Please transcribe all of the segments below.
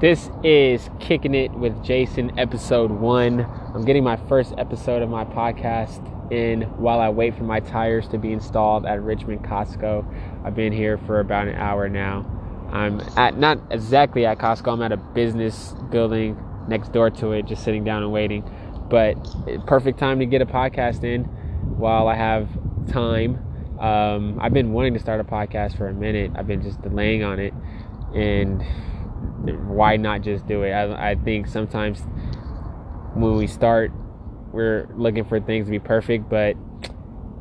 This is Kicking It with Jason, episode one. I'm getting my first episode of my podcast in while I wait for my tires to be installed at Richmond Costco. I've been here for about an hour now. I'm at not exactly at Costco, I'm at a business building next door to it, just sitting down and waiting. But perfect time to get a podcast in while I have time. Um, I've been wanting to start a podcast for a minute, I've been just delaying on it. And why not just do it? I, I think sometimes when we start, we're looking for things to be perfect, but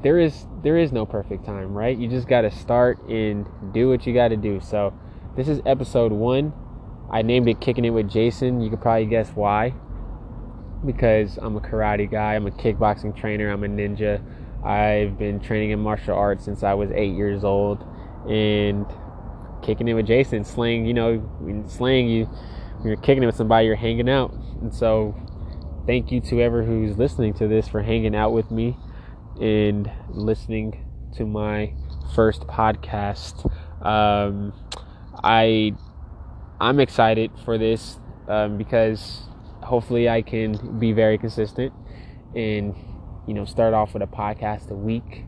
there is there is no perfect time, right? You just got to start and do what you got to do. So this is episode one. I named it "Kicking It with Jason." You could probably guess why. Because I'm a karate guy. I'm a kickboxing trainer. I'm a ninja. I've been training in martial arts since I was eight years old, and kicking it with Jason, slaying, you know, slaying you, when you're kicking it with somebody, you're hanging out. And so, thank you to whoever who's listening to this for hanging out with me and listening to my first podcast. Um, I I'm excited for this um, because hopefully I can be very consistent and you know start off with a podcast a week,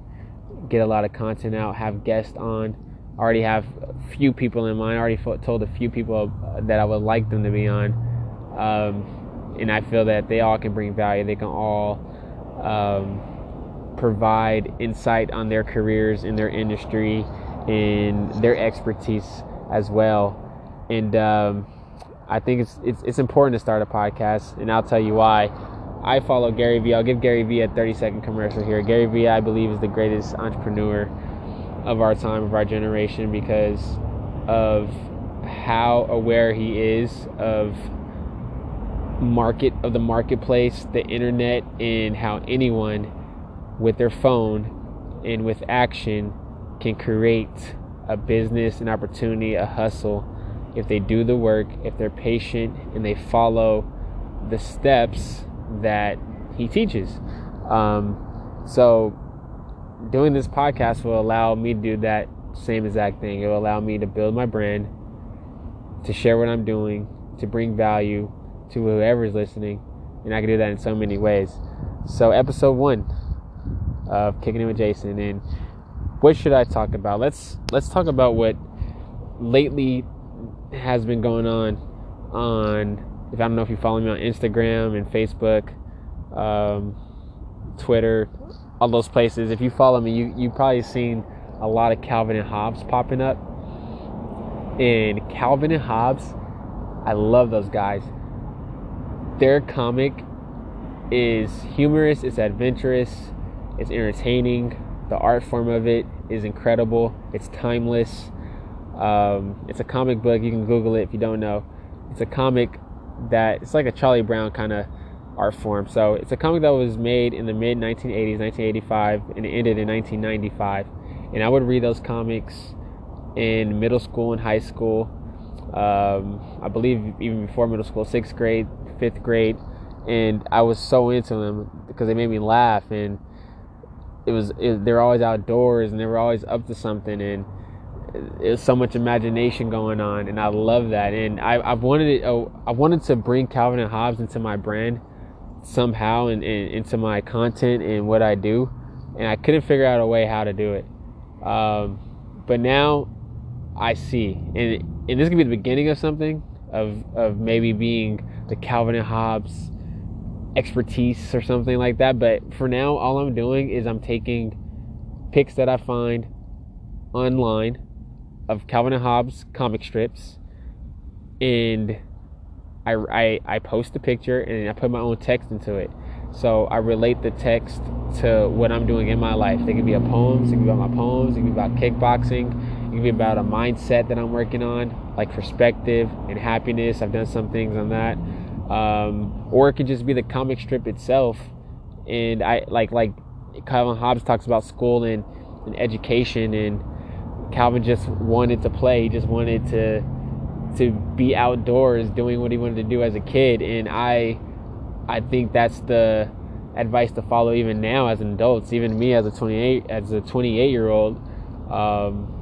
get a lot of content out, have guests on already have a few people in mind. I already told a few people that I would like them to be on, um, and I feel that they all can bring value. They can all um, provide insight on their careers in their industry and their expertise as well. And um, I think it's, it's it's important to start a podcast, and I'll tell you why. I follow Gary Vee. I'll give Gary Vee a 30 second commercial here. Gary Vee, I believe, is the greatest entrepreneur of our time, of our generation, because of how aware he is of market of the marketplace, the internet, and how anyone with their phone and with action can create a business, an opportunity, a hustle if they do the work, if they're patient and they follow the steps that he teaches. Um, so doing this podcast will allow me to do that same exact thing. It will allow me to build my brand, to share what I'm doing, to bring value to whoever's listening, and I can do that in so many ways. So, episode one of Kicking It with Jason, and what should I talk about? Let's let's talk about what lately has been going on on. If I don't know if you follow me on Instagram and Facebook, um, Twitter, all those places. If you follow me, you you probably seen a lot of Calvin and Hobbes popping up. And Calvin and Hobbes, I love those guys. Their comic is humorous, it's adventurous, it's entertaining. The art form of it is incredible. It's timeless. Um, it's a comic book. You can Google it if you don't know. It's a comic that it's like a Charlie Brown kind of art form. So it's a comic that was made in the mid 1980s, 1985, and it ended in 1995. And I would read those comics in middle school and high school. Um, I believe even before middle school, sixth grade, fifth grade, and I was so into them because they made me laugh and it was it, they were always outdoors and they were always up to something and was so much imagination going on and I love that and I, I've wanted it oh, I wanted to bring Calvin and Hobbes into my brand somehow in, in, into my content and what I do, and I couldn't figure out a way how to do it. Um, but now I see, and and this could be the beginning of something of of maybe being the Calvin and Hobbes expertise or something like that. But for now, all I'm doing is I'm taking pics that I find online of Calvin and Hobbes comic strips and I, I, I post the picture and I put my own text into it. So I relate the text to what I'm doing in my life. It can be a poem, it can be about my poems, it can be about kickboxing, it can be about a mindset that I'm working on, like perspective and happiness. I've done some things on that. Um, or it could just be the comic strip itself. And I like like Calvin Hobbes talks about school and, and education and Calvin just wanted to play. He just wanted to to be outdoors doing what he wanted to do as a kid and i i think that's the advice to follow even now as an adult even me as a 28 as a 28 year old um,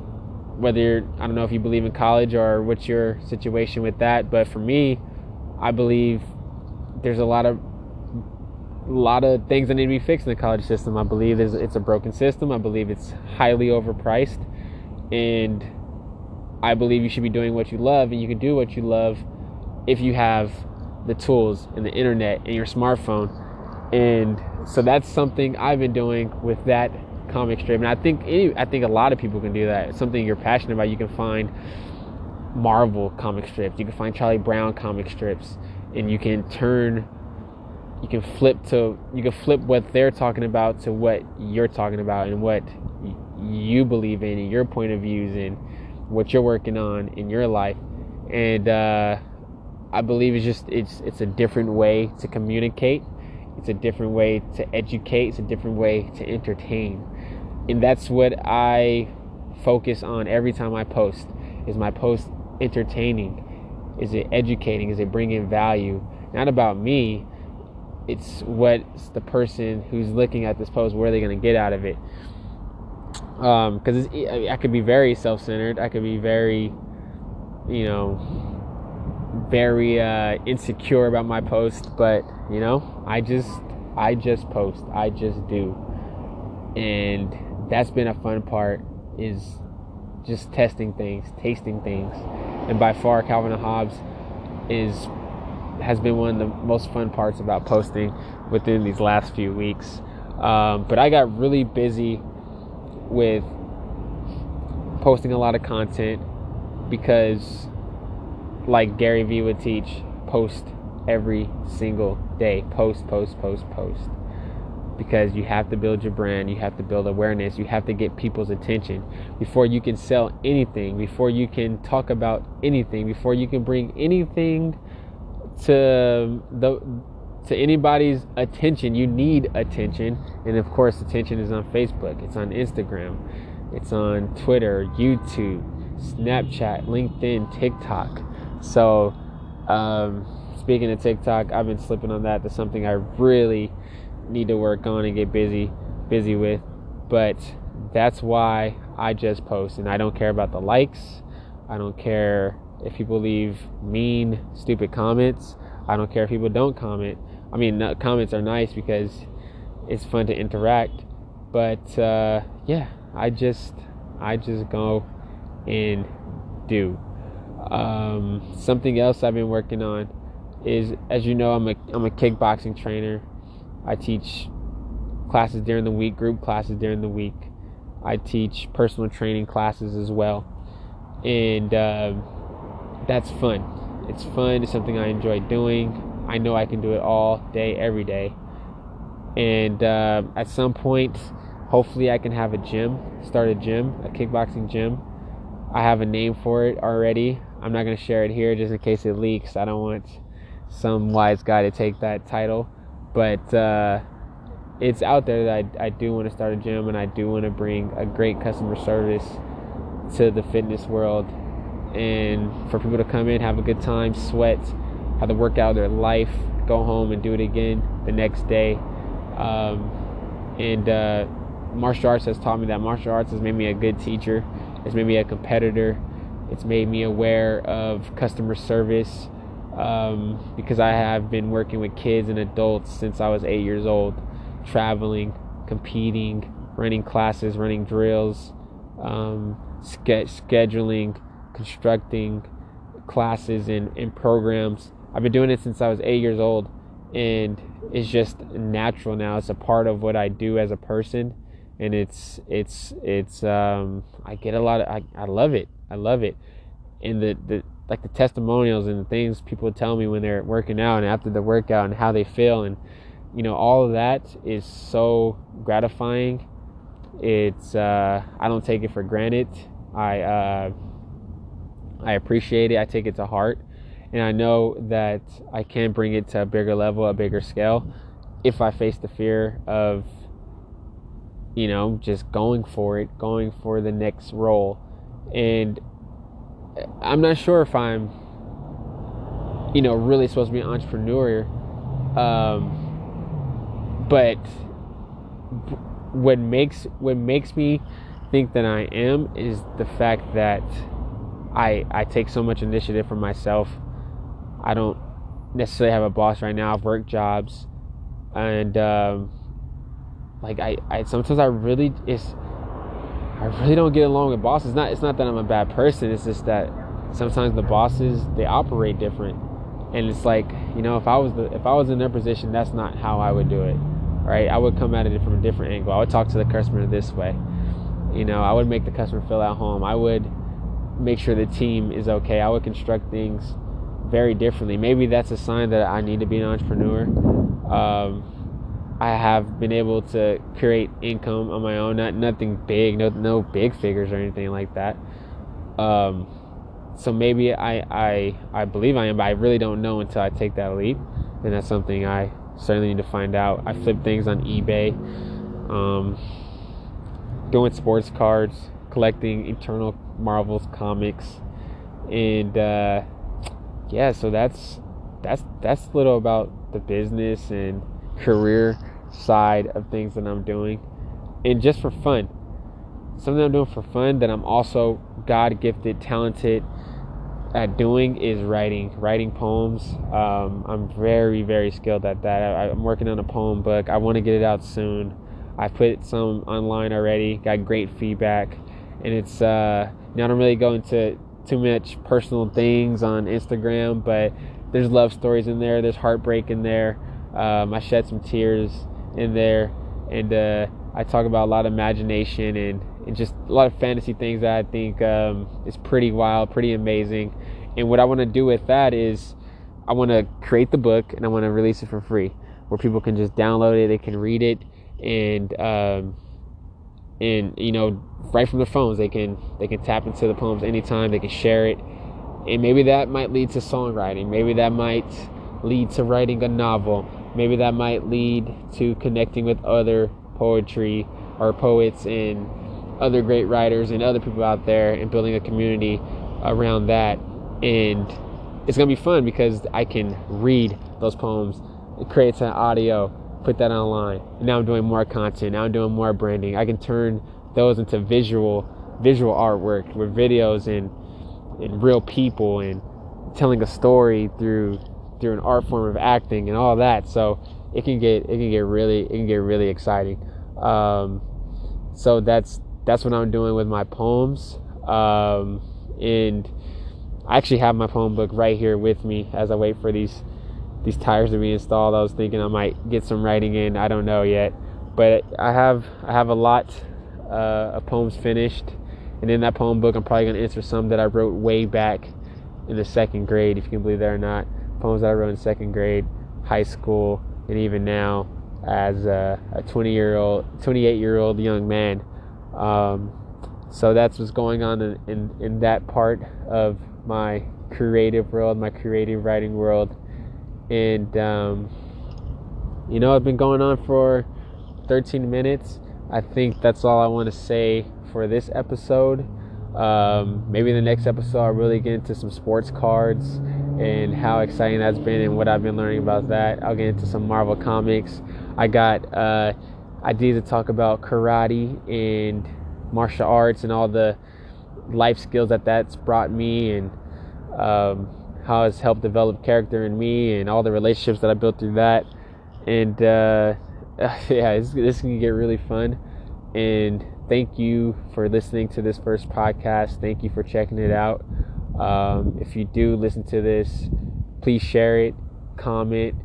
whether I don't know if you believe in college or what's your situation with that, but for me, I believe there's a lot of a lot of things that need to be fixed in the college system. I believe it's a broken system. I believe it's highly overpriced, and I believe you should be doing what you love, and you can do what you love if you have the tools and the internet and your smartphone. And so that's something I've been doing with that comic strip. And I think any, I think a lot of people can do that. It's something you're passionate about. You can find Marvel comic strips. You can find Charlie Brown comic strips, and you can turn, you can flip to, you can flip what they're talking about to what you're talking about and what you believe in and your point of views and what you're working on in your life. And uh, I believe it's just it's it's a different way to communicate. It's a different way to educate. It's a different way to entertain and that's what I focus on every time I post. Is my post entertaining? Is it educating? Is it bringing value? Not about me. It's what the person who's looking at this post. What are they going to get out of it? Because um, I, I could be very self-centered. I could be very, you know, very uh, insecure about my post. But you know, I just, I just post. I just do, and that's been a fun part is just testing things, tasting things. And by far Calvin and Hobbes is has been one of the most fun parts about posting within these last few weeks. Um, but I got really busy with posting a lot of content because like Gary Vee would teach, post every single day. Post, post, post, post because you have to build your brand, you have to build awareness, you have to get people's attention before you can sell anything, before you can talk about anything, before you can bring anything to the to anybody's attention. You need attention, and of course, attention is on Facebook, it's on Instagram, it's on Twitter, YouTube, Snapchat, LinkedIn, TikTok. So, um, speaking of TikTok, I've been slipping on that. That's something I really need to work on and get busy busy with. But that's why I just post and I don't care about the likes. I don't care if people leave mean, stupid comments. I don't care if people don't comment. I mean, comments are nice because it's fun to interact. But uh, yeah, I just I just go and do. Um, something else I've been working on is, as you know, I'm a I'm a kickboxing trainer. I teach classes during the week, group classes during the week. I teach personal training classes as well. And uh, that's fun. It's fun. It's something I enjoy doing. I know I can do it all day, every day. And uh, at some point, hopefully, I can have a gym, start a gym, a kickboxing gym. I have a name for it already. I'm not going to share it here just in case it leaks. I don't want some wise guy to take that title but uh, it's out there that I, I do want to start a gym and I do want to bring a great customer service to the fitness world and for people to come in, have a good time, sweat, have to work out their life, go home and do it again the next day. Um, and uh, martial arts has taught me that martial arts has made me a good teacher, it's made me a competitor, it's made me aware of customer service um, because I have been working with kids and adults since I was eight years old, traveling, competing, running classes, running drills, um, ske- scheduling, constructing classes and, and programs. I've been doing it since I was eight years old, and it's just natural now. It's a part of what I do as a person, and it's it's it's um, I get a lot of I, I love it. I love it, and the the like the testimonials and the things people tell me when they're working out and after the workout and how they feel and you know all of that is so gratifying. It's uh, i don't take it for granted. I uh, i appreciate it. I take it to heart and i know that i can bring it to a bigger level a bigger scale if i face the fear of you know just going for it going for the next role and I'm not sure if I'm, you know, really supposed to be an entrepreneur. Um, but what makes what makes me think that I am is the fact that I I take so much initiative for myself. I don't necessarily have a boss right now. I've worked jobs, and um, like I, I sometimes I really it's I really don't get along with bosses. Not it's not that I'm a bad person. It's just that sometimes the bosses they operate different, and it's like you know if I was the if I was in their position, that's not how I would do it. Right? I would come at it from a different angle. I would talk to the customer this way. You know, I would make the customer feel at home. I would make sure the team is okay. I would construct things very differently. Maybe that's a sign that I need to be an entrepreneur. Um, I have been able to create income on my own, not nothing big, no no big figures or anything like that. Um, so maybe I, I I believe I am, but I really don't know until I take that leap, and that's something I certainly need to find out. I flip things on eBay, um, doing sports cards, collecting Eternal Marvels comics, and uh, yeah, so that's that's that's a little about the business and career side of things that I'm doing, and just for fun. Something I'm doing for fun that I'm also God gifted, talented at doing is writing, writing poems. Um, I'm very, very skilled at that. I, I'm working on a poem book. I want to get it out soon. I put some online already. Got great feedback, and it's uh, know, I don't really go into too much personal things on Instagram, but there's love stories in there. There's heartbreak in there. Um, I shed some tears in there, and uh, I talk about a lot of imagination and, and just a lot of fantasy things that I think um, is pretty wild, pretty amazing. And what I want to do with that is I want to create the book and I want to release it for free, where people can just download it, they can read it, and um, and you know right from their phones they can they can tap into the poems anytime they can share it. And maybe that might lead to songwriting. Maybe that might lead to writing a novel. Maybe that might lead to connecting with other poetry or poets and other great writers and other people out there and building a community around that. And it's gonna be fun because I can read those poems it creates an audio put that online and now I'm doing more content now I'm doing more branding I can turn those into visual visual artwork with videos and and real people and telling a story through through an art form of acting and all that. So it can get it can get really it can get really exciting. Um, so that's that's what I'm doing with my poems. Um, and I actually have my poem book right here with me as I wait for these these tires to be installed. I was thinking I might get some writing in. I don't know yet, but I have I have a lot uh, of poems finished, and in that poem book, I'm probably gonna answer some that I wrote way back in the second grade, if you can believe that or not poems that I wrote in second grade, high school, and even now as a, a 20 year old, 28 year old young man. Um, so that's what's going on in, in, in that part of my creative world, my creative writing world. And, um, you know, I've been going on for 13 minutes. I think that's all I want to say for this episode. Um, maybe in the next episode, I'll really get into some sports cards and how exciting that's been and what I've been learning about that. I'll get into some Marvel comics. I got uh, ideas to talk about karate and martial arts and all the life skills that that's brought me and um, how it's helped develop character in me and all the relationships that I built through that. And uh, yeah, this can get really fun. And thank you for listening to this first podcast. Thank you for checking it out. Um, if you do listen to this, please share it, comment,